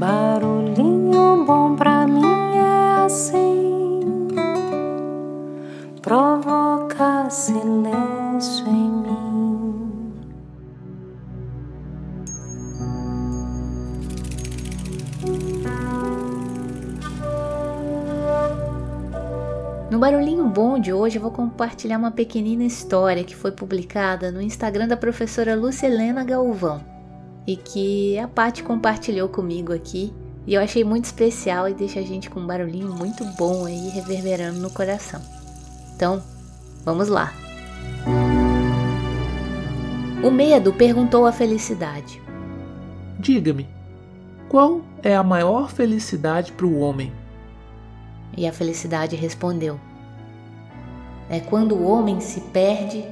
Barulhinho bom pra mim é assim, provoca silêncio em mim. No Barulhinho Bom de hoje eu vou compartilhar uma pequenina história que foi publicada no Instagram da professora Lúcia Helena Galvão e que a Paty compartilhou comigo aqui e eu achei muito especial e deixa a gente com um barulhinho muito bom aí reverberando no coração. Então, vamos lá. O medo perguntou à felicidade: Diga-me, qual é a maior felicidade para o homem? E a felicidade respondeu: É quando o homem se perde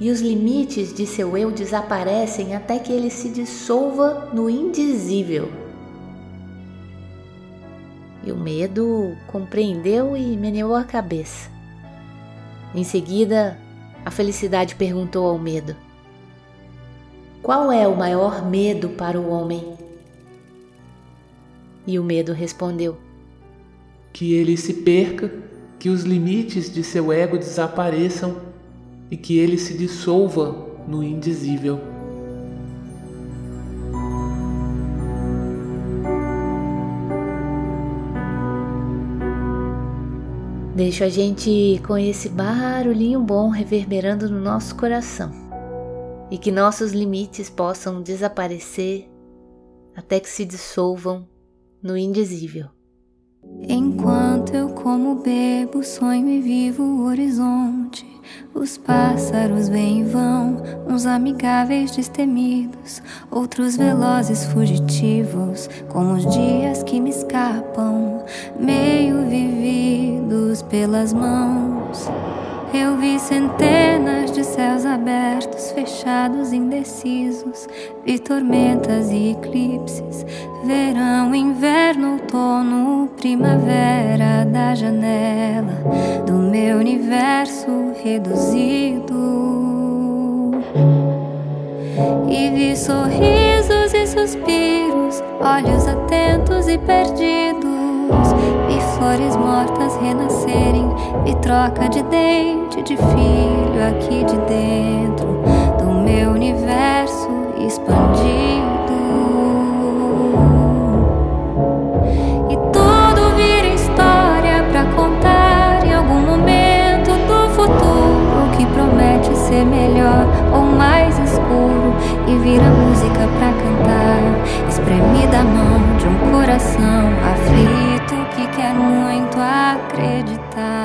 e os limites de seu eu desaparecem até que ele se dissolva no indizível. E o medo compreendeu e meneou a cabeça. Em seguida, a felicidade perguntou ao medo: Qual é o maior medo para o homem? E o medo respondeu: Que ele se perca, que os limites de seu ego desapareçam e que ele se dissolva no indizível. Deixa a gente com esse barulhinho bom reverberando no nosso coração e que nossos limites possam desaparecer até que se dissolvam no indizível. Enquanto eu como, bebo, sonho e vivo o horizonte. Os pássaros vêm e vão, uns amigáveis destemidos, outros velozes fugitivos, como os dias que me escapam, meio vividos pelas mãos. Eu vi centenas de céus abertos, fechados, indecisos. Vi tormentas e eclipses, verão, inverno, outono, primavera da janela do meu universo reduzido. E vi sorrisos e suspiros, olhos atentos e perdidos. Vi flores mortas renascerem, vi troca de dente de filho aqui de dentro do meu universo expandido. E tudo vira história pra contar em algum momento do futuro que promete ser melhor ou mais escuro e vira música pra cantar, espremida a mão de um coração acreditar.